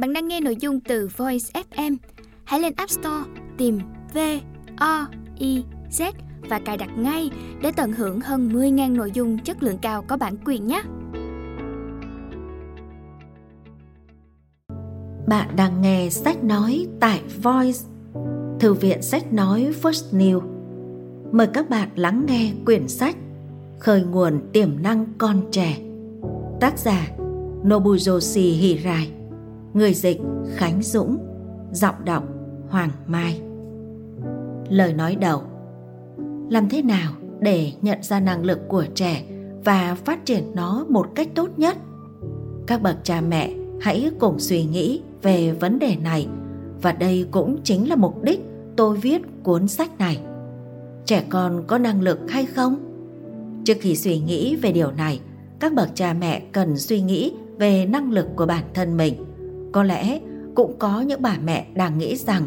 Bạn đang nghe nội dung từ Voice FM. Hãy lên App Store tìm V O I Z và cài đặt ngay để tận hưởng hơn 10.000 nội dung chất lượng cao có bản quyền nhé. Bạn đang nghe sách nói tại Voice, Thư viện sách nói First New. Mời các bạn lắng nghe quyển sách Khơi nguồn tiềm năng con trẻ. Tác giả Nobuyoshi Hirai Người dịch Khánh Dũng Giọng đọc Hoàng Mai Lời nói đầu Làm thế nào để nhận ra năng lực của trẻ và phát triển nó một cách tốt nhất? Các bậc cha mẹ hãy cùng suy nghĩ về vấn đề này và đây cũng chính là mục đích tôi viết cuốn sách này. Trẻ con có năng lực hay không? Trước khi suy nghĩ về điều này, các bậc cha mẹ cần suy nghĩ về năng lực của bản thân mình có lẽ cũng có những bà mẹ đang nghĩ rằng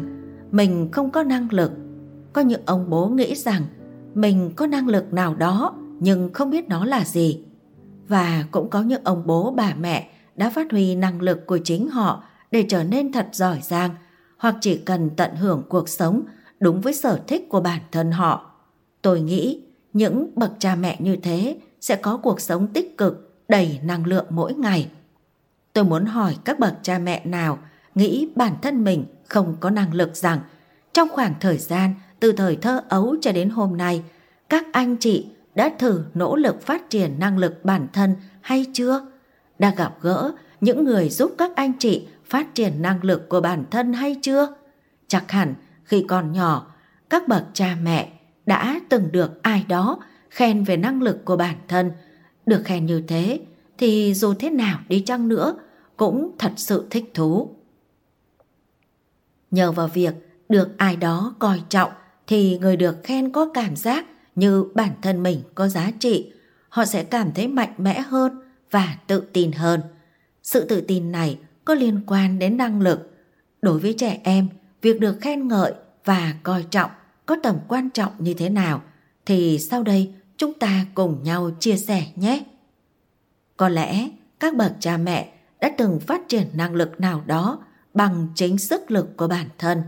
mình không có năng lực. Có những ông bố nghĩ rằng mình có năng lực nào đó nhưng không biết nó là gì. Và cũng có những ông bố bà mẹ đã phát huy năng lực của chính họ để trở nên thật giỏi giang hoặc chỉ cần tận hưởng cuộc sống đúng với sở thích của bản thân họ. Tôi nghĩ những bậc cha mẹ như thế sẽ có cuộc sống tích cực, đầy năng lượng mỗi ngày. Tôi muốn hỏi các bậc cha mẹ nào nghĩ bản thân mình không có năng lực rằng trong khoảng thời gian từ thời thơ ấu cho đến hôm nay, các anh chị đã thử nỗ lực phát triển năng lực bản thân hay chưa? Đã gặp gỡ những người giúp các anh chị phát triển năng lực của bản thân hay chưa? Chắc hẳn khi còn nhỏ, các bậc cha mẹ đã từng được ai đó khen về năng lực của bản thân. Được khen như thế thì dù thế nào đi chăng nữa cũng thật sự thích thú. Nhờ vào việc được ai đó coi trọng thì người được khen có cảm giác như bản thân mình có giá trị, họ sẽ cảm thấy mạnh mẽ hơn và tự tin hơn. Sự tự tin này có liên quan đến năng lực. Đối với trẻ em, việc được khen ngợi và coi trọng có tầm quan trọng như thế nào thì sau đây chúng ta cùng nhau chia sẻ nhé. Có lẽ các bậc cha mẹ đã từng phát triển năng lực nào đó bằng chính sức lực của bản thân.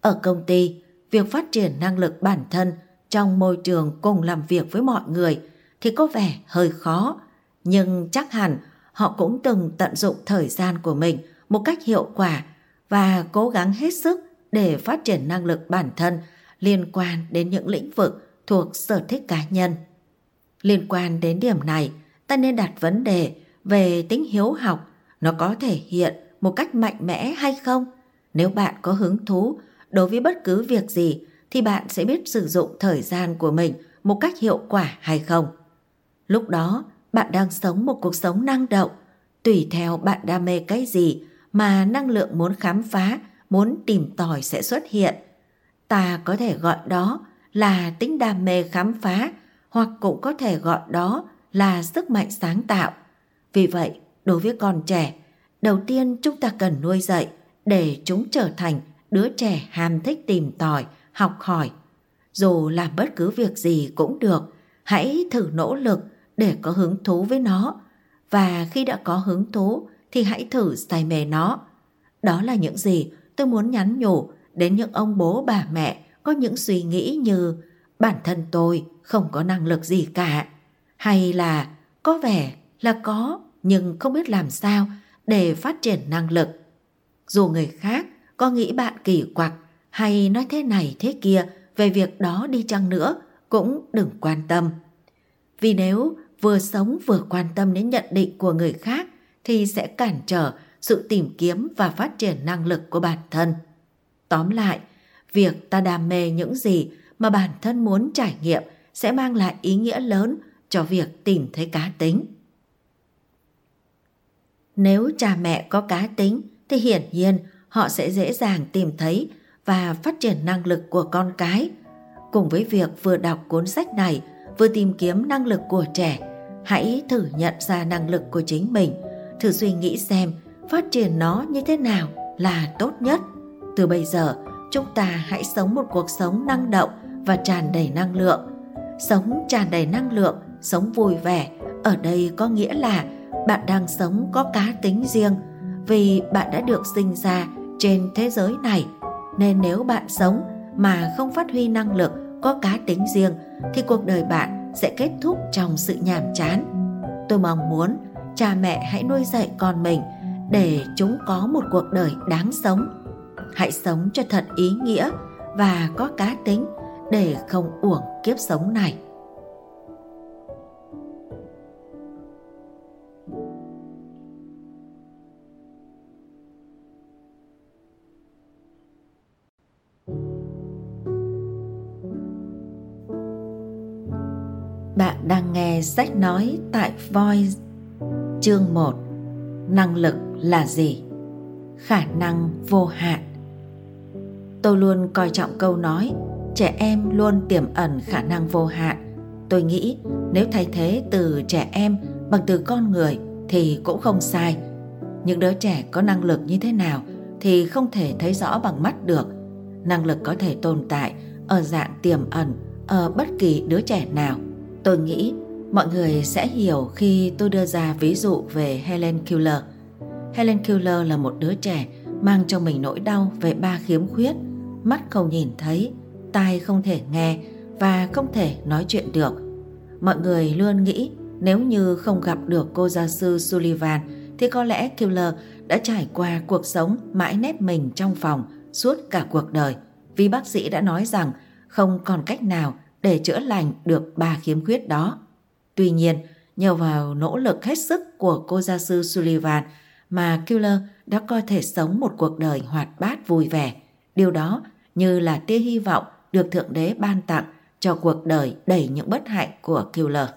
Ở công ty, việc phát triển năng lực bản thân trong môi trường cùng làm việc với mọi người thì có vẻ hơi khó, nhưng chắc hẳn họ cũng từng tận dụng thời gian của mình một cách hiệu quả và cố gắng hết sức để phát triển năng lực bản thân liên quan đến những lĩnh vực thuộc sở thích cá nhân. Liên quan đến điểm này, ta nên đặt vấn đề về tính hiếu học nó có thể hiện một cách mạnh mẽ hay không? Nếu bạn có hứng thú đối với bất cứ việc gì thì bạn sẽ biết sử dụng thời gian của mình một cách hiệu quả hay không. Lúc đó, bạn đang sống một cuộc sống năng động, tùy theo bạn đam mê cái gì mà năng lượng muốn khám phá, muốn tìm tòi sẽ xuất hiện. Ta có thể gọi đó là tính đam mê khám phá hoặc cũng có thể gọi đó là sức mạnh sáng tạo. Vì vậy, đối với con trẻ đầu tiên chúng ta cần nuôi dạy để chúng trở thành đứa trẻ ham thích tìm tòi học hỏi. Dù làm bất cứ việc gì cũng được hãy thử nỗ lực để có hứng thú với nó. Và khi đã có hứng thú thì hãy thử say mê nó. Đó là những gì tôi muốn nhắn nhủ đến những ông bố bà mẹ có những suy nghĩ như bản thân tôi không có năng lực gì cả hay là có vẻ là có nhưng không biết làm sao để phát triển năng lực. Dù người khác có nghĩ bạn kỳ quặc hay nói thế này thế kia về việc đó đi chăng nữa cũng đừng quan tâm. Vì nếu vừa sống vừa quan tâm đến nhận định của người khác thì sẽ cản trở sự tìm kiếm và phát triển năng lực của bản thân. Tóm lại, việc ta đam mê những gì mà bản thân muốn trải nghiệm sẽ mang lại ý nghĩa lớn cho việc tìm thấy cá tính. Nếu cha mẹ có cá tính thì hiển nhiên họ sẽ dễ dàng tìm thấy và phát triển năng lực của con cái. Cùng với việc vừa đọc cuốn sách này, vừa tìm kiếm năng lực của trẻ, hãy thử nhận ra năng lực của chính mình, thử suy nghĩ xem phát triển nó như thế nào là tốt nhất. Từ bây giờ, chúng ta hãy sống một cuộc sống năng động và tràn đầy năng lượng. Sống tràn đầy năng lượng, sống vui vẻ, ở đây có nghĩa là bạn đang sống có cá tính riêng. Vì bạn đã được sinh ra trên thế giới này nên nếu bạn sống mà không phát huy năng lực có cá tính riêng thì cuộc đời bạn sẽ kết thúc trong sự nhàm chán. Tôi mong muốn cha mẹ hãy nuôi dạy con mình để chúng có một cuộc đời đáng sống. Hãy sống cho thật ý nghĩa và có cá tính để không uổng kiếp sống này. Nghe sách nói tại Voice Chương 1 Năng lực là gì? Khả năng vô hạn. Tôi luôn coi trọng câu nói, Trẻ em luôn tiềm ẩn khả năng vô hạn. Tôi nghĩ nếu thay thế từ trẻ em bằng từ con người thì cũng không sai. Những đứa trẻ có năng lực như thế nào thì không thể thấy rõ bằng mắt được. Năng lực có thể tồn tại ở dạng tiềm ẩn ở bất kỳ đứa trẻ nào. Tôi nghĩ mọi người sẽ hiểu khi tôi đưa ra ví dụ về Helen Keller. Helen Keller là một đứa trẻ mang trong mình nỗi đau về ba khiếm khuyết, mắt không nhìn thấy, tai không thể nghe và không thể nói chuyện được. Mọi người luôn nghĩ nếu như không gặp được cô gia sư Sullivan thì có lẽ Keller đã trải qua cuộc sống mãi nép mình trong phòng suốt cả cuộc đời vì bác sĩ đã nói rằng không còn cách nào để chữa lành được ba khiếm khuyết đó. Tuy nhiên, nhờ vào nỗ lực hết sức của cô gia sư Sullivan mà Killer đã có thể sống một cuộc đời hoạt bát vui vẻ. Điều đó như là tia hy vọng được Thượng Đế ban tặng cho cuộc đời đầy những bất hạnh của Killer.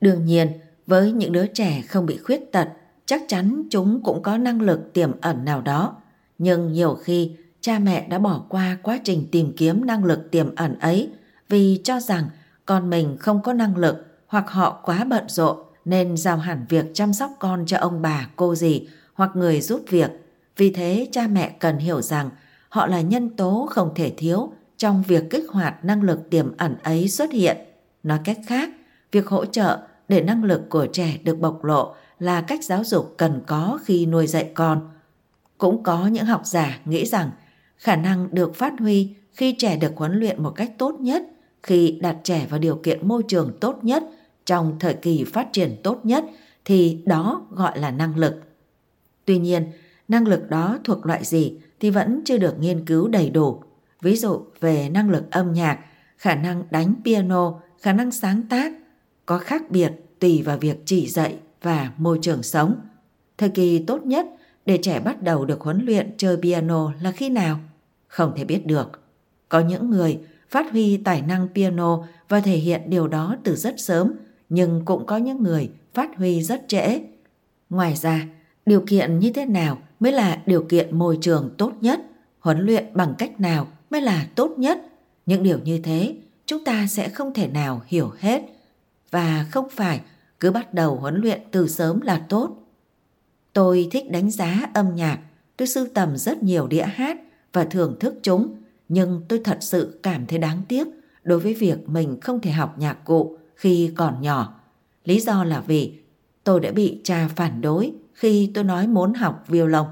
Đương nhiên, với những đứa trẻ không bị khuyết tật, chắc chắn chúng cũng có năng lực tiềm ẩn nào đó. Nhưng nhiều khi, cha mẹ đã bỏ qua quá trình tìm kiếm năng lực tiềm ẩn ấy vì cho rằng con mình không có năng lực hoặc họ quá bận rộn nên giao hẳn việc chăm sóc con cho ông bà, cô dì hoặc người giúp việc. Vì thế cha mẹ cần hiểu rằng họ là nhân tố không thể thiếu trong việc kích hoạt năng lực tiềm ẩn ấy xuất hiện. Nói cách khác, việc hỗ trợ để năng lực của trẻ được bộc lộ là cách giáo dục cần có khi nuôi dạy con. Cũng có những học giả nghĩ rằng khả năng được phát huy khi trẻ được huấn luyện một cách tốt nhất – khi đặt trẻ vào điều kiện môi trường tốt nhất trong thời kỳ phát triển tốt nhất thì đó gọi là năng lực. Tuy nhiên, năng lực đó thuộc loại gì thì vẫn chưa được nghiên cứu đầy đủ. Ví dụ về năng lực âm nhạc, khả năng đánh piano, khả năng sáng tác có khác biệt tùy vào việc chỉ dạy và môi trường sống. Thời kỳ tốt nhất để trẻ bắt đầu được huấn luyện chơi piano là khi nào? Không thể biết được. Có những người phát huy tài năng piano và thể hiện điều đó từ rất sớm, nhưng cũng có những người phát huy rất trễ. Ngoài ra, điều kiện như thế nào mới là điều kiện môi trường tốt nhất, huấn luyện bằng cách nào mới là tốt nhất. Những điều như thế chúng ta sẽ không thể nào hiểu hết và không phải cứ bắt đầu huấn luyện từ sớm là tốt. Tôi thích đánh giá âm nhạc, tôi sưu tầm rất nhiều đĩa hát và thưởng thức chúng nhưng tôi thật sự cảm thấy đáng tiếc đối với việc mình không thể học nhạc cụ khi còn nhỏ. Lý do là vì tôi đã bị cha phản đối khi tôi nói muốn học violon.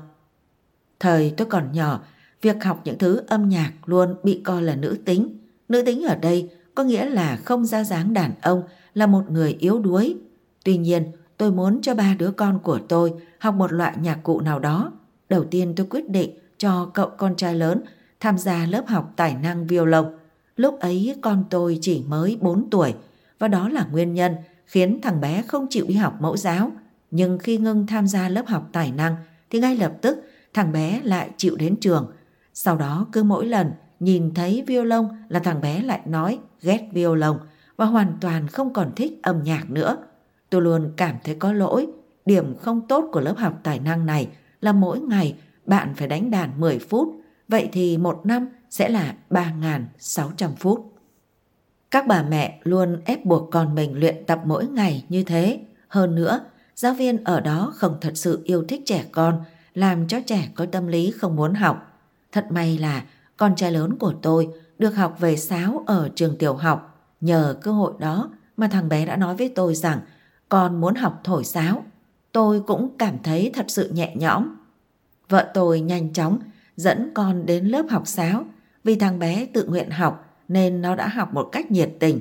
Thời tôi còn nhỏ, việc học những thứ âm nhạc luôn bị coi là nữ tính. Nữ tính ở đây có nghĩa là không ra dáng đàn ông, là một người yếu đuối. Tuy nhiên, tôi muốn cho ba đứa con của tôi học một loại nhạc cụ nào đó. Đầu tiên tôi quyết định cho cậu con trai lớn tham gia lớp học tài năng violon. Lúc ấy con tôi chỉ mới 4 tuổi và đó là nguyên nhân khiến thằng bé không chịu đi học mẫu giáo. Nhưng khi ngưng tham gia lớp học tài năng, thì ngay lập tức thằng bé lại chịu đến trường. Sau đó cứ mỗi lần nhìn thấy violon là thằng bé lại nói ghét violon và hoàn toàn không còn thích âm nhạc nữa. Tôi luôn cảm thấy có lỗi. Điểm không tốt của lớp học tài năng này là mỗi ngày bạn phải đánh đàn 10 phút vậy thì một năm sẽ là 3.600 phút. Các bà mẹ luôn ép buộc con mình luyện tập mỗi ngày như thế. Hơn nữa, giáo viên ở đó không thật sự yêu thích trẻ con, làm cho trẻ có tâm lý không muốn học. Thật may là con trai lớn của tôi được học về sáo ở trường tiểu học. Nhờ cơ hội đó mà thằng bé đã nói với tôi rằng con muốn học thổi sáo. tôi cũng cảm thấy thật sự nhẹ nhõm. Vợ tôi nhanh chóng dẫn con đến lớp học sáo vì thằng bé tự nguyện học nên nó đã học một cách nhiệt tình.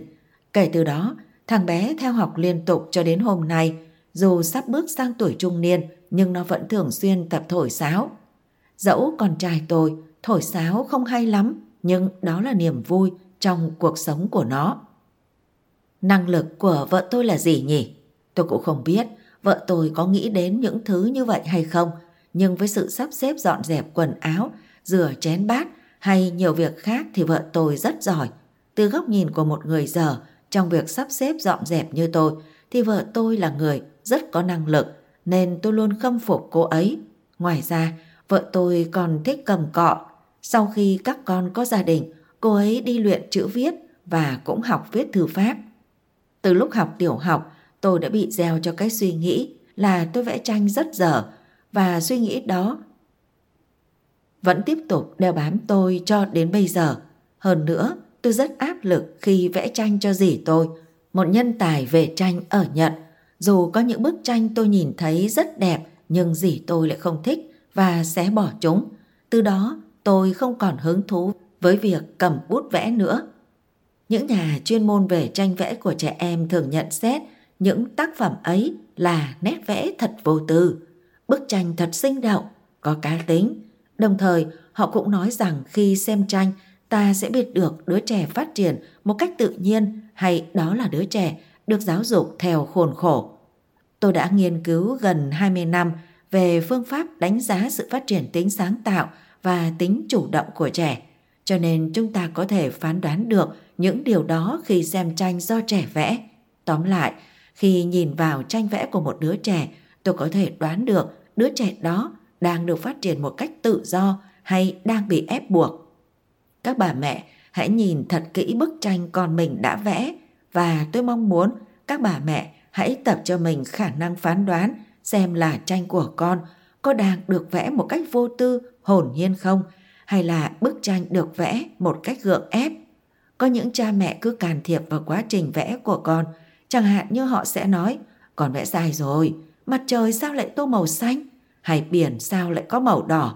Kể từ đó, thằng bé theo học liên tục cho đến hôm nay, dù sắp bước sang tuổi trung niên nhưng nó vẫn thường xuyên tập thổi sáo. Dẫu con trai tôi thổi sáo không hay lắm, nhưng đó là niềm vui trong cuộc sống của nó. Năng lực của vợ tôi là gì nhỉ? Tôi cũng không biết vợ tôi có nghĩ đến những thứ như vậy hay không, nhưng với sự sắp xếp dọn dẹp quần áo, rửa chén bát hay nhiều việc khác thì vợ tôi rất giỏi. Từ góc nhìn của một người dở trong việc sắp xếp dọn dẹp như tôi, thì vợ tôi là người rất có năng lực, nên tôi luôn khâm phục cô ấy. Ngoài ra, vợ tôi còn thích cầm cọ. Sau khi các con có gia đình, cô ấy đi luyện chữ viết và cũng học viết thư pháp. Từ lúc học tiểu học, tôi đã bị gieo cho cái suy nghĩ là tôi vẽ tranh rất dở và suy nghĩ đó vẫn tiếp tục đeo bám tôi cho đến bây giờ. Hơn nữa, tôi rất áp lực khi vẽ tranh cho dì tôi, một nhân tài về tranh ở Nhật. Dù có những bức tranh tôi nhìn thấy rất đẹp nhưng dì tôi lại không thích và xé bỏ chúng. Từ đó tôi không còn hứng thú với việc cầm bút vẽ nữa. Những nhà chuyên môn về tranh vẽ của trẻ em thường nhận xét những tác phẩm ấy là nét vẽ thật vô tư, bức tranh thật sinh động, có cá tính. Đồng thời, họ cũng nói rằng khi xem tranh, ta sẽ biết được đứa trẻ phát triển một cách tự nhiên hay đó là đứa trẻ được giáo dục theo khôn khổ. Tôi đã nghiên cứu gần 20 năm về phương pháp đánh giá sự phát triển tính sáng tạo và tính chủ động của trẻ, cho nên chúng ta có thể phán đoán được những điều đó khi xem tranh do trẻ vẽ. Tóm lại, khi nhìn vào tranh vẽ của một đứa trẻ, tôi có thể đoán được đứa trẻ đó đang được phát triển một cách tự do hay đang bị ép buộc. Các bà mẹ hãy nhìn thật kỹ bức tranh con mình đã vẽ và tôi mong muốn các bà mẹ hãy tập cho mình khả năng phán đoán xem là tranh của con có đang được vẽ một cách vô tư, hồn nhiên không hay là bức tranh được vẽ một cách gượng ép. Có những cha mẹ cứ can thiệp vào quá trình vẽ của con – Chẳng hạn như họ sẽ nói, con vẽ sai rồi, mặt trời sao lại tô màu xanh, hay biển sao lại có màu đỏ.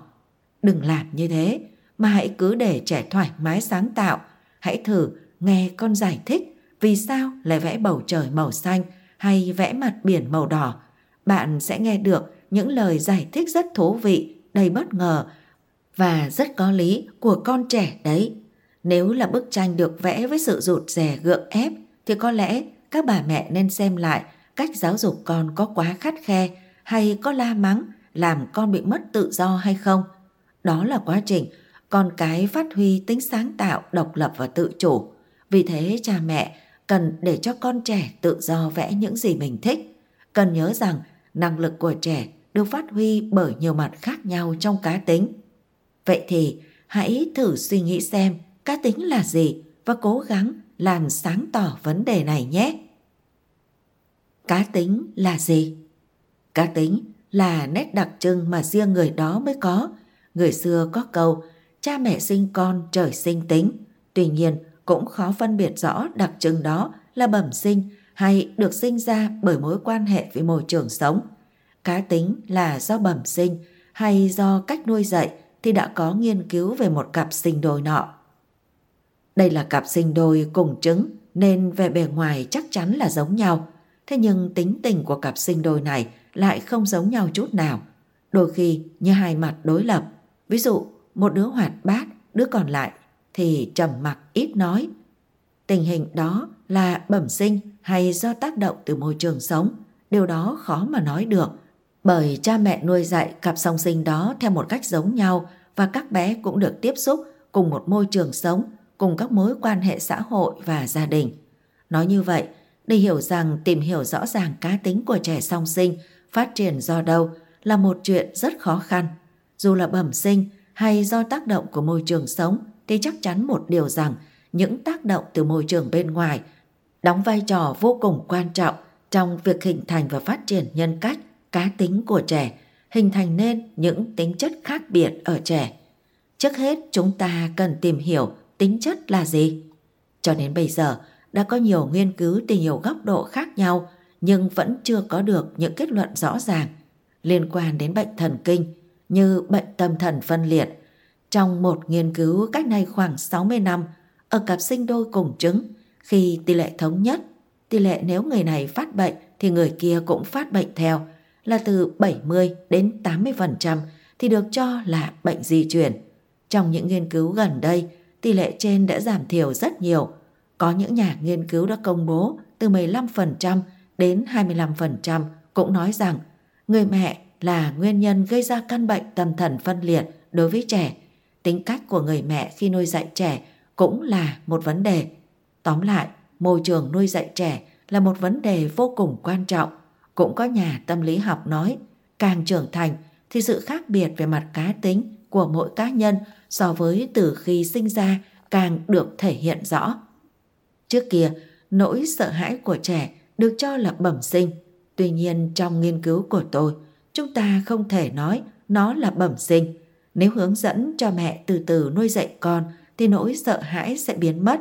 Đừng làm như thế, mà hãy cứ để trẻ thoải mái sáng tạo. Hãy thử nghe con giải thích vì sao lại vẽ bầu trời màu xanh hay vẽ mặt biển màu đỏ. Bạn sẽ nghe được những lời giải thích rất thú vị, đầy bất ngờ và rất có lý của con trẻ đấy. Nếu là bức tranh được vẽ với sự rụt rè gượng ép thì có lẽ các bà mẹ nên xem lại cách giáo dục con có quá khắt khe hay có la mắng làm con bị mất tự do hay không. Đó là quá trình con cái phát huy tính sáng tạo, độc lập và tự chủ. Vì thế cha mẹ cần để cho con trẻ tự do vẽ những gì mình thích. Cần nhớ rằng năng lực của trẻ được phát huy bởi nhiều mặt khác nhau trong cá tính. Vậy thì hãy thử suy nghĩ xem cá tính là gì và cố gắng làm sáng tỏ vấn đề này nhé. Cá tính là gì? Cá tính là nét đặc trưng mà riêng người đó mới có. Người xưa có câu, cha mẹ sinh con, trời sinh tính. Tuy nhiên, cũng khó phân biệt rõ đặc trưng đó là bẩm sinh hay được sinh ra bởi mối quan hệ với môi trường sống. Cá tính là do bẩm sinh hay do cách nuôi dạy thì đã có nghiên cứu về một cặp sinh đôi nọ. Đây là cặp sinh đôi cùng trứng, nên về bề ngoài chắc chắn là giống nhau. Thế nhưng tính tình của cặp sinh đôi này lại không giống nhau chút nào. Đôi khi như hai mặt đối lập. Ví dụ một đứa hoạt bát, đứa còn lại thì trầm mặc ít nói. Tình hình đó là bẩm sinh hay do tác động từ môi trường sống. Điều đó khó mà nói được. Bởi cha mẹ nuôi dạy cặp song sinh đó theo một cách giống nhau và các bé cũng được tiếp xúc cùng một môi trường sống cùng các mối quan hệ xã hội và gia đình. Nói như vậy, để hiểu rằng tìm hiểu rõ ràng cá tính của trẻ song sinh phát triển do đâu là một chuyện rất khó khăn. Dù là bẩm sinh hay do tác động của môi trường sống thì chắc chắn một điều rằng những tác động từ môi trường bên ngoài đóng vai trò vô cùng quan trọng trong việc hình thành và phát triển nhân cách, cá tính của trẻ, hình thành nên những tính chất khác biệt ở trẻ. Trước hết chúng ta cần tìm hiểu tính chất là gì. Cho đến bây giờ đã có nhiều nghiên cứu từ nhiều góc độ khác nhau nhưng vẫn chưa có được những kết luận rõ ràng liên quan đến bệnh thần kinh như bệnh tâm thần phân liệt. Trong một nghiên cứu cách nay khoảng 60 năm ở cặp sinh đôi cùng trứng, khi tỷ lệ thống nhất, tỷ lệ nếu người này phát bệnh thì người kia cũng phát bệnh theo là từ 70 đến 80% thì được cho là bệnh di chuyển. Trong những nghiên cứu gần đây, tỷ lệ trên đã giảm thiểu rất nhiều. Có những nhà nghiên cứu đã công bố từ 15% đến 25% cũng nói rằng người mẹ là nguyên nhân gây ra căn bệnh tâm thần phân liệt đối với trẻ. Tính cách của người mẹ khi nuôi dạy trẻ cũng là một vấn đề. Tóm lại, môi trường nuôi dạy trẻ là một vấn đề vô cùng quan trọng. Cũng có nhà tâm lý học nói, càng trưởng thành thì sự khác biệt về mặt cá tính của mỗi cá nhân so với từ khi sinh ra càng được thể hiện rõ. Trước kia, nỗi sợ hãi của trẻ được cho là bẩm sinh. Tuy nhiên trong nghiên cứu của tôi, chúng ta không thể nói nó là bẩm sinh. Nếu hướng dẫn cho mẹ từ từ nuôi dạy con thì nỗi sợ hãi sẽ biến mất.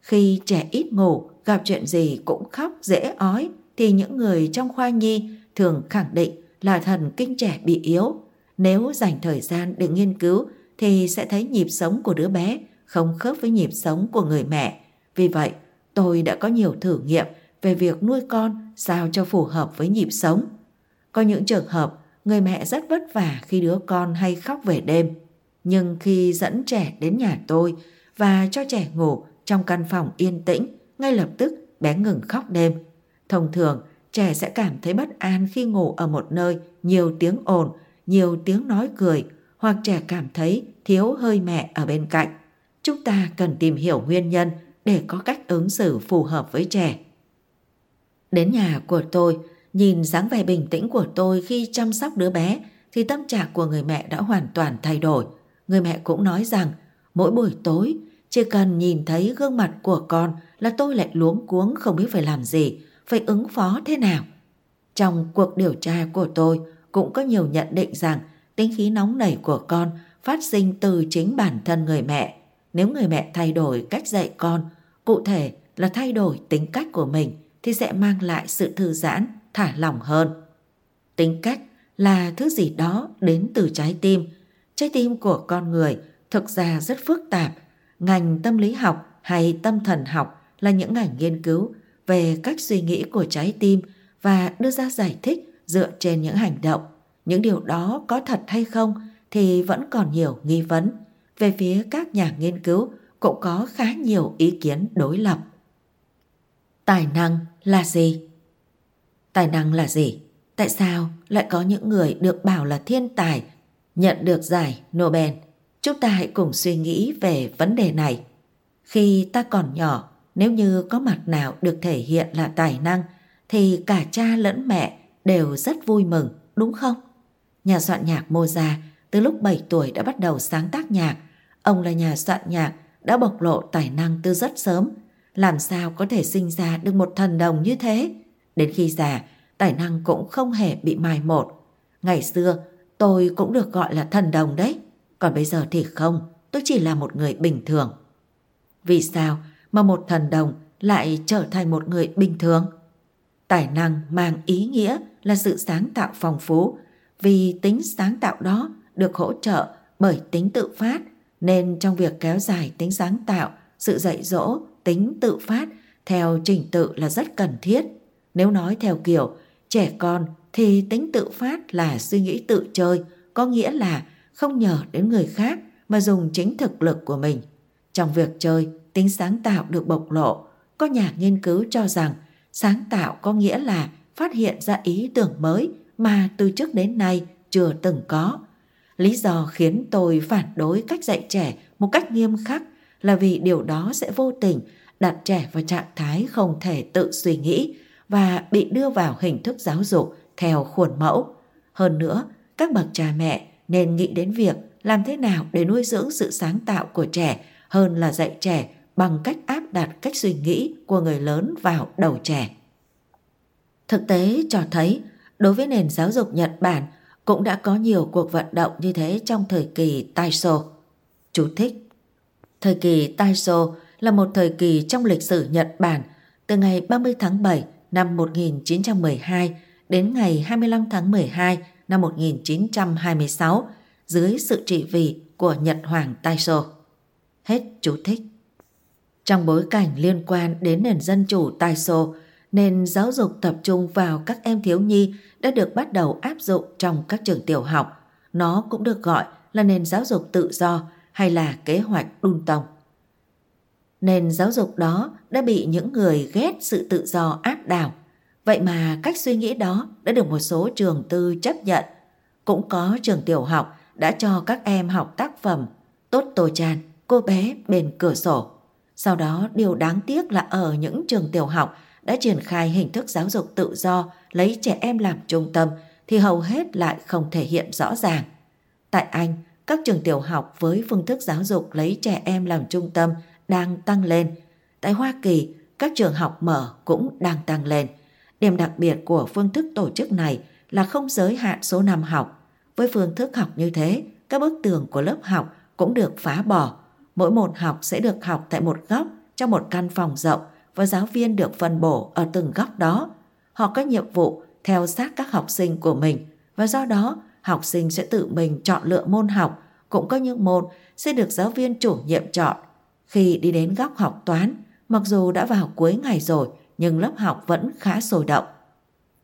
Khi trẻ ít ngủ, gặp chuyện gì cũng khóc dễ ói thì những người trong khoa nhi thường khẳng định là thần kinh trẻ bị yếu. Nếu dành thời gian để nghiên cứu thì sẽ thấy nhịp sống của đứa bé không khớp với nhịp sống của người mẹ. Vì vậy, tôi đã có nhiều thử nghiệm về việc nuôi con sao cho phù hợp với nhịp sống. Có những trường hợp người mẹ rất vất vả khi đứa con hay khóc về đêm. Nhưng khi dẫn trẻ đến nhà tôi và cho trẻ ngủ trong căn phòng yên tĩnh, ngay lập tức bé ngừng khóc đêm. Thông thường, trẻ sẽ cảm thấy bất an khi ngủ ở một nơi nhiều tiếng ồn, nhiều tiếng nói cười hoặc trẻ cảm thấy thiếu hơi mẹ ở bên cạnh. Chúng ta cần tìm hiểu nguyên nhân để có cách ứng xử phù hợp với trẻ. Đến nhà của tôi, nhìn dáng vẻ bình tĩnh của tôi khi chăm sóc đứa bé thì tâm trạng của người mẹ đã hoàn toàn thay đổi. Người mẹ cũng nói rằng mỗi buổi tối chỉ cần nhìn thấy gương mặt của con là tôi lại luống cuống không biết phải làm gì, phải ứng phó thế nào. Trong cuộc điều tra của tôi cũng có nhiều nhận định rằng tính khí nóng nảy của con phát sinh từ chính bản thân người mẹ. Nếu người mẹ thay đổi cách dạy con, cụ thể là thay đổi tính cách của mình thì sẽ mang lại sự thư giãn, thả lỏng hơn. Tính cách là thứ gì đó đến từ trái tim. Trái tim của con người thực ra rất phức tạp. Ngành tâm lý học hay tâm thần học là những ngành nghiên cứu về cách suy nghĩ của trái tim và đưa ra giải thích dựa trên những hành động. Những điều đó có thật hay không thì vẫn còn nhiều nghi vấn. Về phía các nhà nghiên cứu cũng có khá nhiều ý kiến đối lập. Tài năng là gì? Tài năng là gì? Tại sao lại có những người được bảo là thiên tài nhận được giải Nobel? Chúng ta hãy cùng suy nghĩ về vấn đề này. Khi ta còn nhỏ, nếu như có mặt nào được thể hiện là tài năng thì cả cha lẫn mẹ đều rất vui mừng, đúng không? Nhà soạn nhạc Mozart từ lúc 7 tuổi đã bắt đầu sáng tác nhạc. Ông là nhà soạn nhạc đã bộc lộ tài năng từ rất sớm làm sao có thể sinh ra được một thần đồng như thế. Đến khi già, tài năng cũng không hề bị mai một. Ngày xưa, tôi cũng được gọi là thần đồng đấy. Còn bây giờ thì không, tôi chỉ là một người bình thường. Vì sao mà một thần đồng lại trở thành một người bình thường? Tài năng mang ý nghĩa là sự sáng tạo phong phú, vì tính sáng tạo đó được hỗ trợ bởi tính tự phát, nên trong việc kéo dài tính sáng tạo, sự dạy dỗ tính tự phát theo trình tự là rất cần thiết. Nếu nói theo kiểu trẻ con thì tính tự phát là suy nghĩ tự chơi, có nghĩa là không nhờ đến người khác mà dùng chính thực lực của mình. Trong việc chơi, tính sáng tạo được bộc lộ. Có nhà nghiên cứu cho rằng sáng tạo có nghĩa là phát hiện ra ý tưởng mới mà từ trước đến nay chưa từng có. Lý do khiến tôi phản đối cách dạy trẻ một cách nghiêm khắc là vì điều đó sẽ vô tình đặt trẻ vào trạng thái không thể tự suy nghĩ và bị đưa vào hình thức giáo dục theo khuôn mẫu. Hơn nữa, các bậc cha mẹ nên nghĩ đến việc làm thế nào để nuôi dưỡng sự sáng tạo của trẻ hơn là dạy trẻ bằng cách áp đặt cách suy nghĩ của người lớn vào đầu trẻ. Thực tế cho thấy, đối với nền giáo dục Nhật Bản cũng đã có nhiều cuộc vận động như thế trong thời kỳ Taisho. Chú thích Thời kỳ Taisho là một thời kỳ trong lịch sử Nhật Bản từ ngày 30 tháng 7 năm 1912 đến ngày 25 tháng 12 năm 1926 dưới sự trị vì của Nhật Hoàng Taisho. Hết chú thích. Trong bối cảnh liên quan đến nền dân chủ Taisho, nền giáo dục tập trung vào các em thiếu nhi đã được bắt đầu áp dụng trong các trường tiểu học. Nó cũng được gọi là nền giáo dục tự do hay là kế hoạch đun tông. Nền giáo dục đó đã bị những người ghét sự tự do áp đảo. Vậy mà cách suy nghĩ đó đã được một số trường tư chấp nhận. Cũng có trường tiểu học đã cho các em học tác phẩm Tốt Tô tràn, cô bé bên cửa sổ. Sau đó điều đáng tiếc là ở những trường tiểu học đã triển khai hình thức giáo dục tự do lấy trẻ em làm trung tâm thì hầu hết lại không thể hiện rõ ràng. Tại Anh, các trường tiểu học với phương thức giáo dục lấy trẻ em làm trung tâm đang tăng lên. Tại Hoa Kỳ, các trường học mở cũng đang tăng lên. Điểm đặc biệt của phương thức tổ chức này là không giới hạn số năm học. Với phương thức học như thế, các bức tường của lớp học cũng được phá bỏ. Mỗi một học sẽ được học tại một góc trong một căn phòng rộng và giáo viên được phân bổ ở từng góc đó. Họ có nhiệm vụ theo sát các học sinh của mình và do đó học sinh sẽ tự mình chọn lựa môn học, cũng có những môn sẽ được giáo viên chủ nhiệm chọn. Khi đi đến góc học toán, mặc dù đã vào cuối ngày rồi nhưng lớp học vẫn khá sôi động.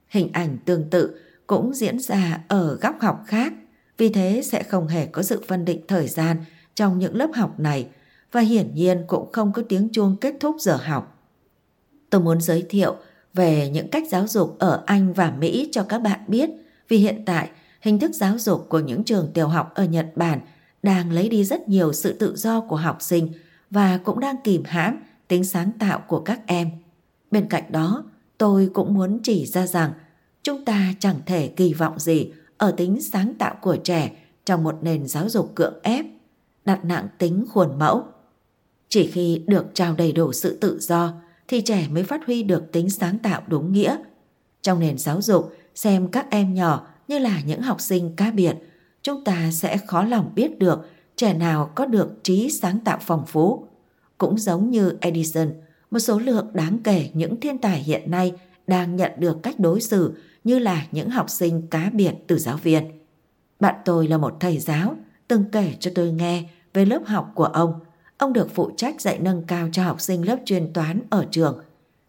Hình ảnh tương tự cũng diễn ra ở góc học khác, vì thế sẽ không hề có sự phân định thời gian trong những lớp học này và hiển nhiên cũng không có tiếng chuông kết thúc giờ học. Tôi muốn giới thiệu về những cách giáo dục ở Anh và Mỹ cho các bạn biết vì hiện tại hình thức giáo dục của những trường tiểu học ở Nhật Bản đang lấy đi rất nhiều sự tự do của học sinh và cũng đang kìm hãm tính sáng tạo của các em. Bên cạnh đó, tôi cũng muốn chỉ ra rằng chúng ta chẳng thể kỳ vọng gì ở tính sáng tạo của trẻ trong một nền giáo dục cưỡng ép, đặt nặng tính khuôn mẫu. Chỉ khi được trao đầy đủ sự tự do thì trẻ mới phát huy được tính sáng tạo đúng nghĩa. Trong nền giáo dục, xem các em nhỏ như là những học sinh cá biệt, chúng ta sẽ khó lòng biết được trẻ nào có được trí sáng tạo phong phú. Cũng giống như Edison, một số lượng đáng kể những thiên tài hiện nay đang nhận được cách đối xử như là những học sinh cá biệt từ giáo viên. Bạn tôi là một thầy giáo, từng kể cho tôi nghe về lớp học của ông. Ông được phụ trách dạy nâng cao cho học sinh lớp chuyên toán ở trường.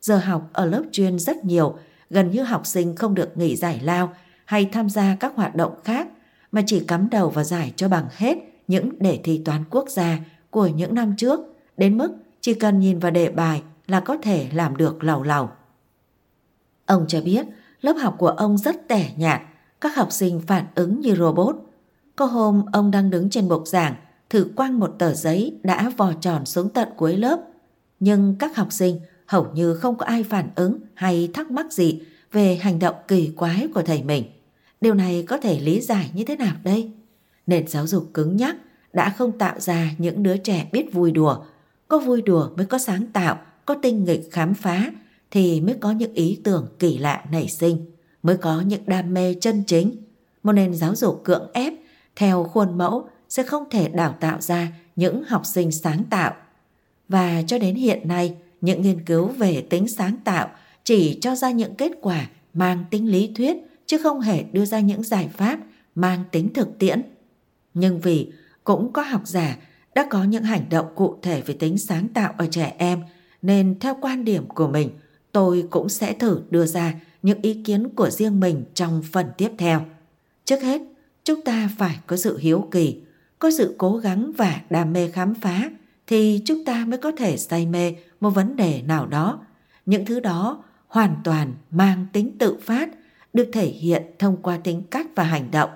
Giờ học ở lớp chuyên rất nhiều, gần như học sinh không được nghỉ giải lao hay tham gia các hoạt động khác mà chỉ cắm đầu vào giải cho bằng hết những đề thi toán quốc gia của những năm trước đến mức chỉ cần nhìn vào đề bài là có thể làm được lầu lầu. Ông cho biết lớp học của ông rất tẻ nhạt, các học sinh phản ứng như robot. Có hôm ông đang đứng trên bục giảng, thử quăng một tờ giấy đã vò tròn xuống tận cuối lớp. Nhưng các học sinh hầu như không có ai phản ứng hay thắc mắc gì về hành động kỳ quái của thầy mình. Điều này có thể lý giải như thế nào đây? Nền giáo dục cứng nhắc đã không tạo ra những đứa trẻ biết vui đùa. Có vui đùa mới có sáng tạo, có tinh nghịch khám phá, thì mới có những ý tưởng kỳ lạ nảy sinh, mới có những đam mê chân chính. Một nền giáo dục cưỡng ép theo khuôn mẫu sẽ không thể đào tạo ra những học sinh sáng tạo. Và cho đến hiện nay, những nghiên cứu về tính sáng tạo chỉ cho ra những kết quả mang tính lý thuyết chứ không hề đưa ra những giải pháp mang tính thực tiễn. Nhưng vì cũng có học giả đã có những hành động cụ thể về tính sáng tạo ở trẻ em nên theo quan điểm của mình tôi cũng sẽ thử đưa ra những ý kiến của riêng mình trong phần tiếp theo. Trước hết, chúng ta phải có sự hiếu kỳ, có sự cố gắng và đam mê khám phá thì chúng ta mới có thể say mê một vấn đề nào đó. Những thứ đó hoàn toàn mang tính tự phát, được thể hiện thông qua tính cách và hành động.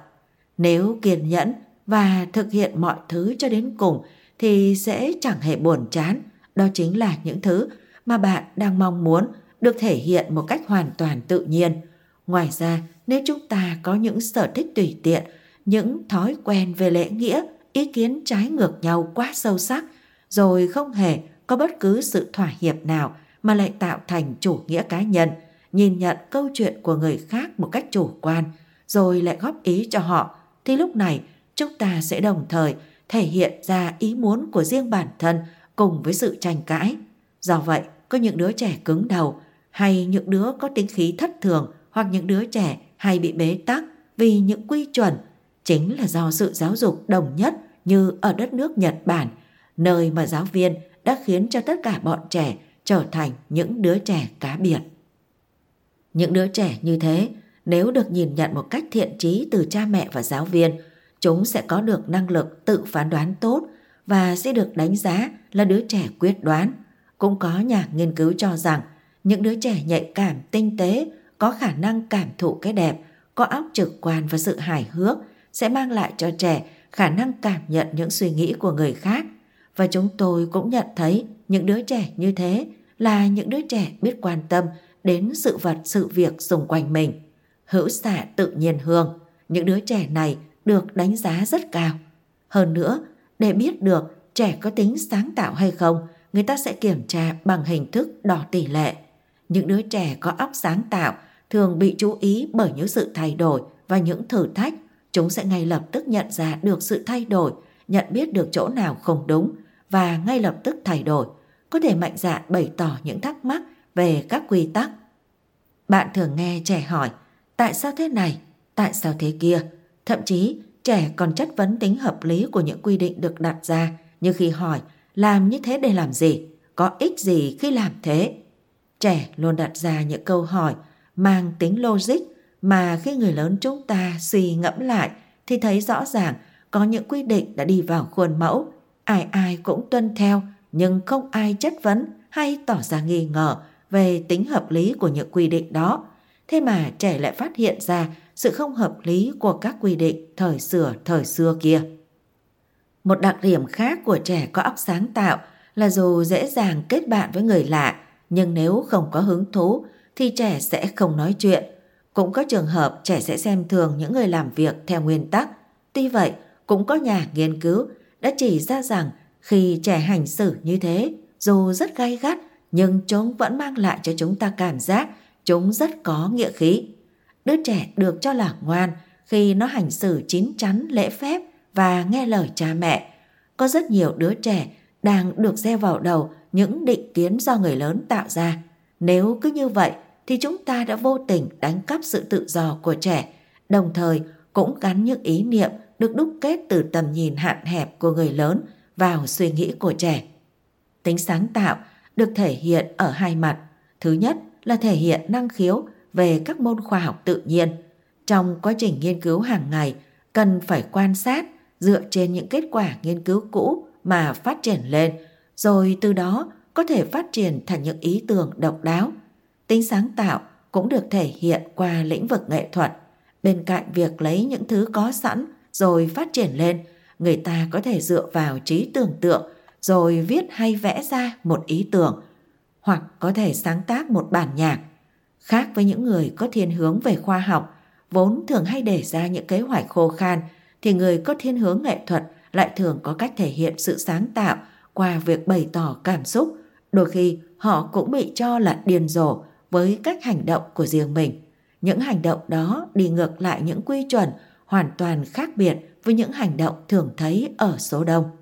Nếu kiên nhẫn và thực hiện mọi thứ cho đến cùng thì sẽ chẳng hề buồn chán. Đó chính là những thứ mà bạn đang mong muốn được thể hiện một cách hoàn toàn tự nhiên. Ngoài ra, nếu chúng ta có những sở thích tùy tiện, những thói quen về lễ nghĩa, ý kiến trái ngược nhau quá sâu sắc, rồi không hề có bất cứ sự thỏa hiệp nào mà lại tạo thành chủ nghĩa cá nhân, nhìn nhận câu chuyện của người khác một cách chủ quan, rồi lại góp ý cho họ, thì lúc này chúng ta sẽ đồng thời thể hiện ra ý muốn của riêng bản thân cùng với sự tranh cãi. Do vậy, có những đứa trẻ cứng đầu hay những đứa có tính khí thất thường hoặc những đứa trẻ hay bị bế tắc vì những quy chuẩn chính là do sự giáo dục đồng nhất như ở đất nước Nhật Bản, nơi mà giáo viên đã khiến cho tất cả bọn trẻ trở thành những đứa trẻ cá biệt. Những đứa trẻ như thế, nếu được nhìn nhận một cách thiện trí từ cha mẹ và giáo viên, chúng sẽ có được năng lực tự phán đoán tốt và sẽ được đánh giá là đứa trẻ quyết đoán. Cũng có nhà nghiên cứu cho rằng những đứa trẻ nhạy cảm, tinh tế, có khả năng cảm thụ cái đẹp, có óc trực quan và sự hài hước sẽ mang lại cho trẻ khả năng cảm nhận những suy nghĩ của người khác. Và chúng tôi cũng nhận thấy những đứa trẻ như thế là những đứa trẻ biết quan tâm đến sự vật sự việc xung quanh mình. Hữu xạ tự nhiên hương, những đứa trẻ này được đánh giá rất cao. Hơn nữa, để biết được trẻ có tính sáng tạo hay không, người ta sẽ kiểm tra bằng hình thức đo tỷ lệ. Những đứa trẻ có óc sáng tạo thường bị chú ý bởi những sự thay đổi và những thử thách. Chúng sẽ ngay lập tức nhận ra được sự thay đổi, nhận biết được chỗ nào không đúng và ngay lập tức thay đổi. Có thể mạnh dạn bày tỏ những thắc mắc về các quy tắc. Bạn thường nghe trẻ hỏi, tại sao thế này, tại sao thế kia? Thậm chí trẻ còn chất vấn tính hợp lý của những quy định được đặt ra như khi hỏi làm như thế để làm gì, có ích gì khi làm thế. Trẻ luôn đặt ra những câu hỏi mang tính logic mà khi người lớn chúng ta suy ngẫm lại thì thấy rõ ràng có những quy định đã đi vào khuôn mẫu, ai ai cũng tuân theo nhưng không ai chất vấn hay tỏ ra nghi ngờ về tính hợp lý của những quy định đó. Thế mà trẻ lại phát hiện ra sự không hợp lý của các quy định thời xưa thời xưa kia. Một đặc điểm khác của trẻ có óc sáng tạo là dù dễ dàng kết bạn với người lạ, nhưng nếu không có hứng thú thì trẻ sẽ không nói chuyện. Cũng có trường hợp trẻ sẽ xem thường những người làm việc theo nguyên tắc. Tuy vậy, cũng có nhà nghiên cứu đã chỉ ra rằng khi trẻ hành xử như thế, dù rất gay gắt, nhưng chúng vẫn mang lại cho chúng ta cảm giác chúng rất có nghĩa khí. Đứa trẻ được cho là ngoan khi nó hành xử chín chắn lễ phép và nghe lời cha mẹ. Có rất nhiều đứa trẻ đang được gieo vào đầu những định kiến do người lớn tạo ra. Nếu cứ như vậy thì chúng ta đã vô tình đánh cắp sự tự do của trẻ, đồng thời cũng gắn những ý niệm được đúc kết từ tầm nhìn hạn hẹp của người lớn vào suy nghĩ của trẻ. Tính sáng tạo được thể hiện ở hai mặt. Thứ nhất là thể hiện năng khiếu về các môn khoa học tự nhiên. Trong quá trình nghiên cứu hàng ngày, cần phải quan sát dựa trên những kết quả nghiên cứu cũ mà phát triển lên, rồi từ đó có thể phát triển thành những ý tưởng độc đáo. Tính sáng tạo cũng được thể hiện qua lĩnh vực nghệ thuật. Bên cạnh việc lấy những thứ có sẵn rồi phát triển lên, người ta có thể dựa vào trí tưởng tượng rồi viết hay vẽ ra một ý tưởng, hoặc có thể sáng tác một bản nhạc. Khác với những người có thiên hướng về khoa học, vốn thường hay để ra những kế hoạch khô khan, thì người có thiên hướng nghệ thuật lại thường có cách thể hiện sự sáng tạo qua việc bày tỏ cảm xúc. Đôi khi họ cũng bị cho là điên rồ với cách hành động của riêng mình. Những hành động đó đi ngược lại những quy chuẩn hoàn toàn khác biệt với những hành động thường thấy ở số đông.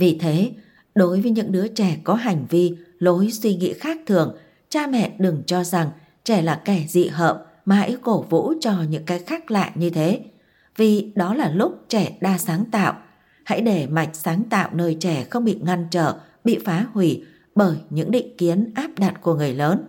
Vì thế, đối với những đứa trẻ có hành vi, lối suy nghĩ khác thường, cha mẹ đừng cho rằng trẻ là kẻ dị hợm mà hãy cổ vũ cho những cái khác lạ như thế. Vì đó là lúc trẻ đa sáng tạo. Hãy để mạch sáng tạo nơi trẻ không bị ngăn trở, bị phá hủy bởi những định kiến áp đặt của người lớn.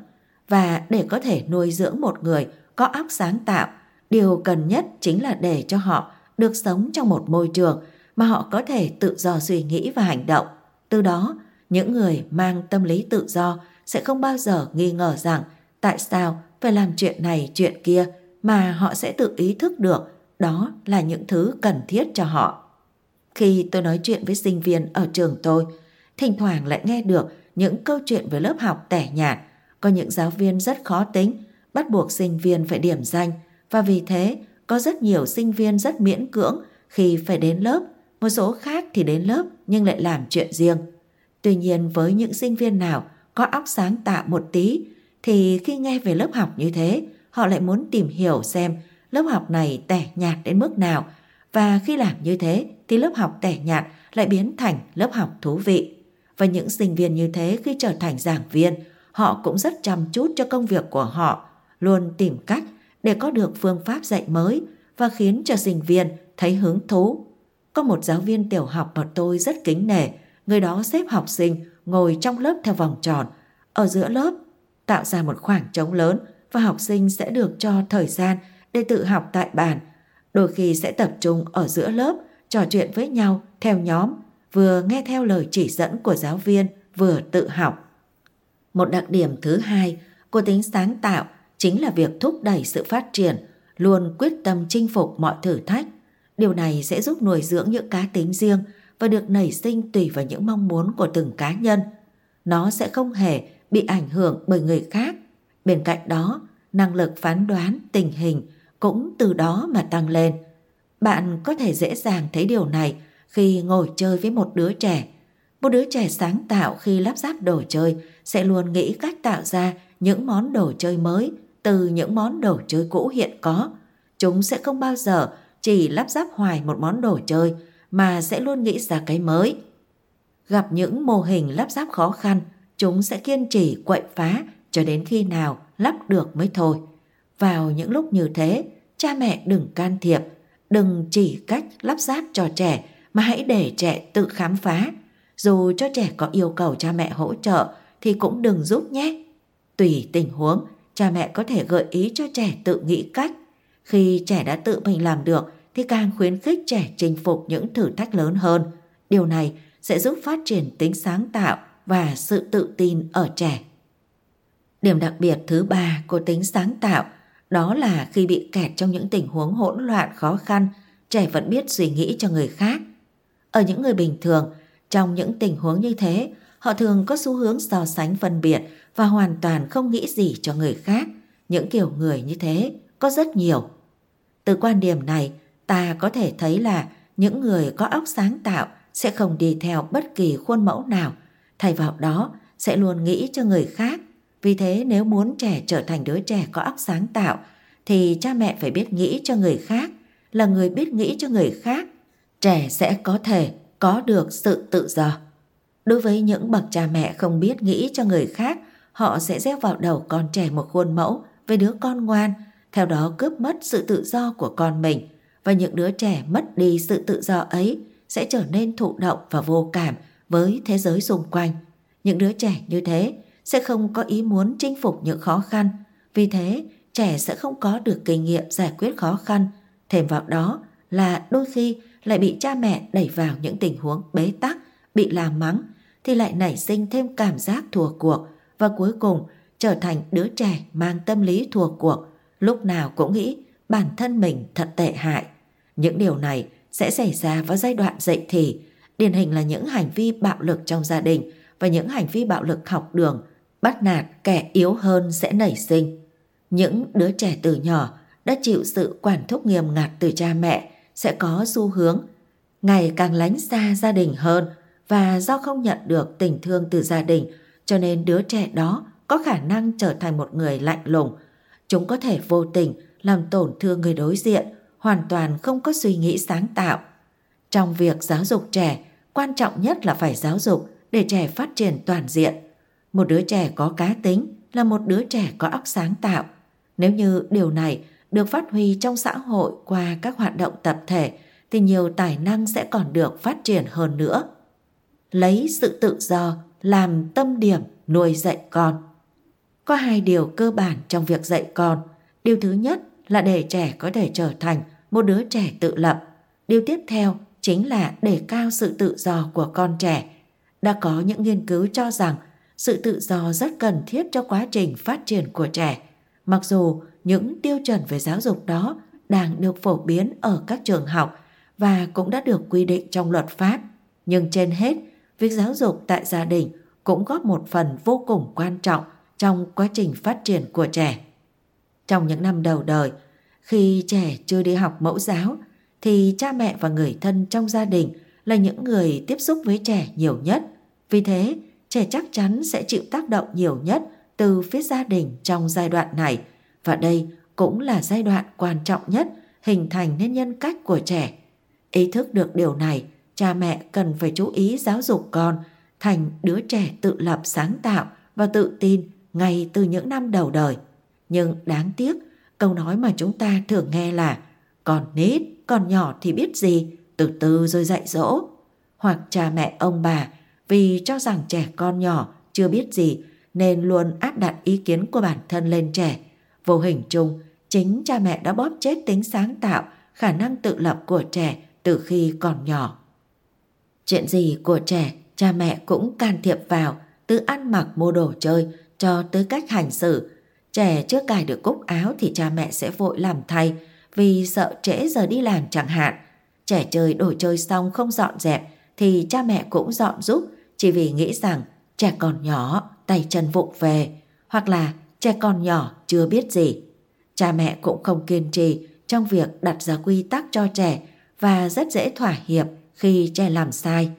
Và để có thể nuôi dưỡng một người có óc sáng tạo, điều cần nhất chính là để cho họ được sống trong một môi trường mà họ có thể tự do suy nghĩ và hành động. Từ đó, những người mang tâm lý tự do sẽ không bao giờ nghi ngờ rằng tại sao phải làm chuyện này chuyện kia mà họ sẽ tự ý thức được đó là những thứ cần thiết cho họ. Khi tôi nói chuyện với sinh viên ở trường tôi, thỉnh thoảng lại nghe được những câu chuyện về lớp học tẻ nhạt. Có những giáo viên rất khó tính, bắt buộc sinh viên phải điểm danh và vì thế có rất nhiều sinh viên rất miễn cưỡng khi phải đến lớp một số khác thì đến lớp nhưng lại làm chuyện riêng. Tuy nhiên với những sinh viên nào có óc sáng tạo một tí thì khi nghe về lớp học như thế, họ lại muốn tìm hiểu xem lớp học này tẻ nhạt đến mức nào và khi làm như thế thì lớp học tẻ nhạt lại biến thành lớp học thú vị. Và những sinh viên như thế khi trở thành giảng viên, họ cũng rất chăm chút cho công việc của họ, luôn tìm cách để có được phương pháp dạy mới và khiến cho sinh viên thấy hứng thú. Có một giáo viên tiểu học mà tôi rất kính nể, người đó xếp học sinh ngồi trong lớp theo vòng tròn, ở giữa lớp tạo ra một khoảng trống lớn và học sinh sẽ được cho thời gian để tự học tại bàn. Đôi khi sẽ tập trung ở giữa lớp, trò chuyện với nhau theo nhóm, vừa nghe theo lời chỉ dẫn của giáo viên, vừa tự học. Một đặc điểm thứ hai của tính sáng tạo chính là việc thúc đẩy sự phát triển, luôn quyết tâm chinh phục mọi thử thách. Điều này sẽ giúp nuôi dưỡng những cá tính riêng và được nảy sinh tùy vào những mong muốn của từng cá nhân. Nó sẽ không hề bị ảnh hưởng bởi người khác. Bên cạnh đó, năng lực phán đoán tình hình cũng từ đó mà tăng lên. Bạn có thể dễ dàng thấy điều này khi ngồi chơi với một đứa trẻ. Một đứa trẻ sáng tạo khi lắp ráp đồ chơi sẽ luôn nghĩ cách tạo ra những món đồ chơi mới từ những món đồ chơi cũ hiện có. Chúng sẽ không bao giờ chỉ lắp ráp hoài một món đồ chơi mà sẽ luôn nghĩ ra cái mới. Gặp những mô hình lắp ráp khó khăn, chúng sẽ kiên trì quậy phá cho đến khi nào lắp được mới thôi. Vào những lúc như thế, cha mẹ đừng can thiệp, đừng chỉ cách lắp ráp cho trẻ mà hãy để trẻ tự khám phá. Dù cho trẻ có yêu cầu cha mẹ hỗ trợ thì cũng đừng giúp nhé. Tùy tình huống, cha mẹ có thể gợi ý cho trẻ tự nghĩ cách. Khi trẻ đã tự mình làm được thì càng khuyến khích trẻ chinh phục những thử thách lớn hơn. Điều này sẽ giúp phát triển tính sáng tạo và sự tự tin ở trẻ. Điểm đặc biệt thứ ba của tính sáng tạo đó là khi bị kẹt trong những tình huống hỗn loạn khó khăn, trẻ vẫn biết suy nghĩ cho người khác. Ở những người bình thường, trong những tình huống như thế, họ thường có xu hướng so sánh phân biệt và hoàn toàn không nghĩ gì cho người khác. Những kiểu người như thế có rất nhiều. Từ quan điểm này, ta có thể thấy là những người có óc sáng tạo sẽ không đi theo bất kỳ khuôn mẫu nào, thay vào đó sẽ luôn nghĩ cho người khác. Vì thế nếu muốn trẻ trở thành đứa trẻ có óc sáng tạo thì cha mẹ phải biết nghĩ cho người khác, là người biết nghĩ cho người khác, trẻ sẽ có thể có được sự tự do. Đối với những bậc cha mẹ không biết nghĩ cho người khác, họ sẽ gieo vào đầu con trẻ một khuôn mẫu về đứa con ngoan, theo đó cướp mất sự tự do của con mình và những đứa trẻ mất đi sự tự do ấy sẽ trở nên thụ động và vô cảm với thế giới xung quanh. Những đứa trẻ như thế sẽ không có ý muốn chinh phục những khó khăn, vì thế trẻ sẽ không có được kinh nghiệm giải quyết khó khăn. Thêm vào đó là đôi khi lại bị cha mẹ đẩy vào những tình huống bế tắc, bị làm mắng, thì lại nảy sinh thêm cảm giác thua cuộc và cuối cùng trở thành đứa trẻ mang tâm lý thua cuộc, lúc nào cũng nghĩ bản thân mình thật tệ hại. Những điều này sẽ xảy ra vào giai đoạn dậy thì, điển hình là những hành vi bạo lực trong gia đình và những hành vi bạo lực học đường, bắt nạt kẻ yếu hơn sẽ nảy sinh. Những đứa trẻ từ nhỏ đã chịu sự quản thúc nghiêm ngặt từ cha mẹ sẽ có xu hướng ngày càng lánh xa gia đình hơn và do không nhận được tình thương từ gia đình cho nên đứa trẻ đó có khả năng trở thành một người lạnh lùng. Chúng có thể vô tình làm tổn thương người đối diện, hoàn toàn không có suy nghĩ sáng tạo. Trong việc giáo dục trẻ, quan trọng nhất là phải giáo dục để trẻ phát triển toàn diện. Một đứa trẻ có cá tính là một đứa trẻ có óc sáng tạo. Nếu như điều này được phát huy trong xã hội qua các hoạt động tập thể thì nhiều tài năng sẽ còn được phát triển hơn nữa. Lấy sự tự do làm tâm điểm nuôi dạy con. Có hai điều cơ bản trong việc dạy con. Điều thứ nhất là để trẻ có thể trở thành một đứa trẻ tự lập. Điều tiếp theo chính là để cao sự tự do của con trẻ. Đã có những nghiên cứu cho rằng sự tự do rất cần thiết cho quá trình phát triển của trẻ. Mặc dù những tiêu chuẩn về giáo dục đó đang được phổ biến ở các trường học và cũng đã được quy định trong luật pháp, nhưng trên hết, việc giáo dục tại gia đình cũng góp một phần vô cùng quan trọng trong quá trình phát triển của trẻ. Trong những năm đầu đời, khi trẻ chưa đi học mẫu giáo thì cha mẹ và người thân trong gia đình là những người tiếp xúc với trẻ nhiều nhất. Vì thế, trẻ chắc chắn sẽ chịu tác động nhiều nhất từ phía gia đình trong giai đoạn này và đây cũng là giai đoạn quan trọng nhất hình thành nên nhân cách của trẻ. Ý thức được điều này, cha mẹ cần phải chú ý giáo dục con thành đứa trẻ tự lập sáng tạo và tự tin ngay từ những năm đầu đời. Nhưng đáng tiếc, câu nói mà chúng ta thường nghe là còn nít, còn nhỏ thì biết gì, từ từ rồi dạy dỗ. Hoặc cha mẹ ông bà vì cho rằng trẻ con nhỏ chưa biết gì nên luôn áp đặt ý kiến của bản thân lên trẻ. Vô hình chung, chính cha mẹ đã bóp chết tính sáng tạo, khả năng tự lập của trẻ từ khi còn nhỏ. Chuyện gì của trẻ, cha mẹ cũng can thiệp vào, từ ăn mặc mua đồ chơi cho tới cách hành xử. Trẻ chưa cài được cúc áo thì cha mẹ sẽ vội làm thay vì sợ trễ giờ đi làm chẳng hạn. Trẻ chơi đồ chơi xong không dọn dẹp thì cha mẹ cũng dọn giúp chỉ vì nghĩ rằng trẻ còn nhỏ, tay chân vụng về hoặc là trẻ còn nhỏ chưa biết gì. Cha mẹ cũng không kiên trì trong việc đặt ra quy tắc cho trẻ và rất dễ thỏa hiệp khi trẻ làm sai.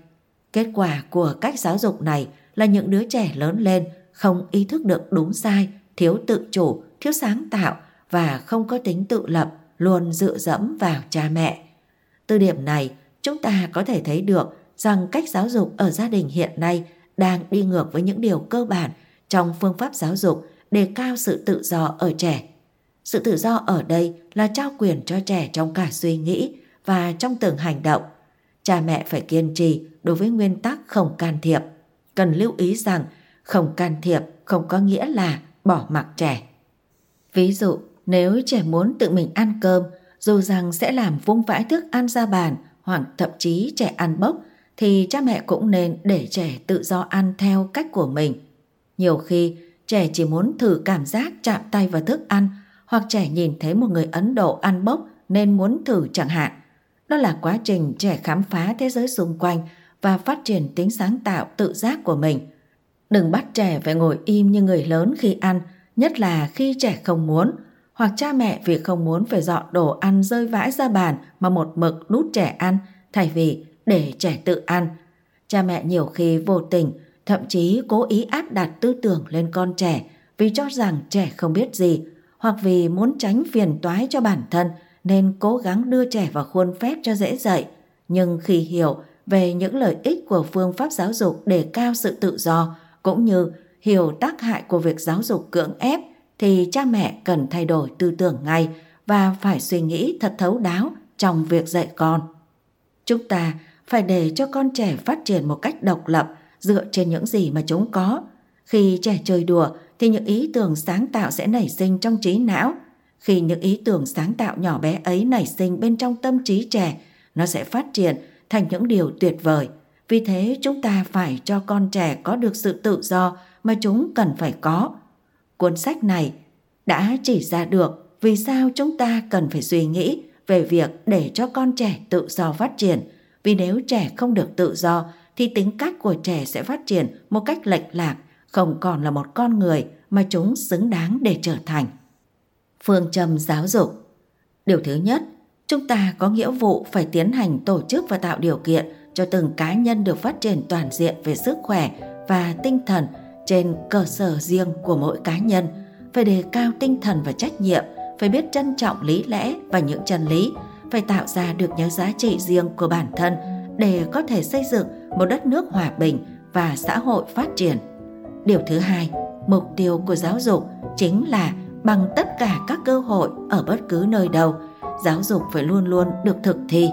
Kết quả của cách giáo dục này là những đứa trẻ lớn lên không ý thức được đúng sai, thiếu tự chủ, thiếu sáng tạo và không có tính tự lập, luôn dựa dẫm vào cha mẹ. Từ điểm này, chúng ta có thể thấy được rằng cách giáo dục ở gia đình hiện nay đang đi ngược với những điều cơ bản trong phương pháp giáo dục đề cao sự tự do ở trẻ. Sự tự do ở đây là trao quyền cho trẻ trong cả suy nghĩ và trong từng hành động. Cha mẹ phải kiên trì đối với nguyên tắc không can thiệp. Cần lưu ý rằng không can thiệp không có nghĩa là bỏ mặc trẻ. Ví dụ, nếu trẻ muốn tự mình ăn cơm, dù rằng sẽ làm vung vãi thức ăn ra bàn hoặc thậm chí trẻ ăn bốc, thì cha mẹ cũng nên để trẻ tự do ăn theo cách của mình. Nhiều khi, trẻ chỉ muốn thử cảm giác chạm tay vào thức ăn hoặc trẻ nhìn thấy một người Ấn Độ ăn bốc nên muốn thử chẳng hạn. Đó là quá trình trẻ khám phá thế giới xung quanh và phát triển tính sáng tạo tự giác của mình. Đừng bắt trẻ phải ngồi im như người lớn khi ăn, nhất là khi trẻ không muốn, hoặc cha mẹ vì không muốn phải dọn đồ ăn rơi vãi ra bàn mà một mực đút trẻ ăn thay vì để trẻ tự ăn. Cha mẹ nhiều khi vô tình, thậm chí cố ý áp đặt tư tưởng lên con trẻ vì cho rằng trẻ không biết gì, hoặc vì muốn tránh phiền toái cho bản thân nên cố gắng đưa trẻ vào khuôn phép cho dễ dạy. Nhưng khi hiểu về những lợi ích của phương pháp giáo dục đề cao sự tự do, cũng như hiểu tác hại của việc giáo dục cưỡng ép, thì cha mẹ cần thay đổi tư tưởng ngay và phải suy nghĩ thật thấu đáo trong việc dạy con. Chúng ta phải để cho con trẻ phát triển một cách độc lập dựa trên những gì mà chúng có. Khi trẻ chơi đùa thì những ý tưởng sáng tạo sẽ nảy sinh trong trí não. Khi những ý tưởng sáng tạo nhỏ bé ấy nảy sinh bên trong tâm trí trẻ, nó sẽ phát triển thành những điều tuyệt vời. Vì thế chúng ta phải cho con trẻ có được sự tự do mà chúng cần phải có. Cuốn sách này đã chỉ ra được vì sao chúng ta cần phải suy nghĩ về việc để cho con trẻ tự do phát triển. Vì nếu trẻ không được tự do thì tính cách của trẻ sẽ phát triển một cách lệch lạc, không còn là một con người mà chúng xứng đáng để trở thành. Phương châm giáo dục Điều thứ nhất, chúng ta có nghĩa vụ phải tiến hành tổ chức và tạo điều kiện cho từng cá nhân được phát triển toàn diện về sức khỏe và tinh thần trên cơ sở riêng của mỗi cá nhân, phải đề cao tinh thần và trách nhiệm, phải biết trân trọng lý lẽ và những chân lý, phải tạo ra được những giá trị riêng của bản thân để có thể xây dựng một đất nước hòa bình và xã hội phát triển. Điều thứ hai, mục tiêu của giáo dục chính là bằng tất cả các cơ hội ở bất cứ nơi đâu, giáo dục phải luôn luôn được thực thi.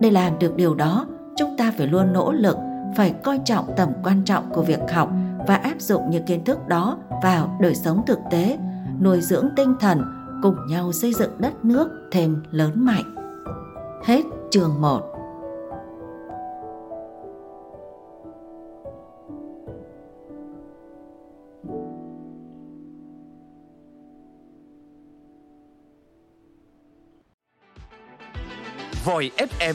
Để làm được điều đó, chúng ta phải luôn nỗ lực, phải coi trọng tầm quan trọng của việc học và áp dụng những kiến thức đó vào đời sống thực tế, nuôi dưỡng tinh thần, cùng nhau xây dựng đất nước thêm lớn mạnh. Hết chương 1 Voi FM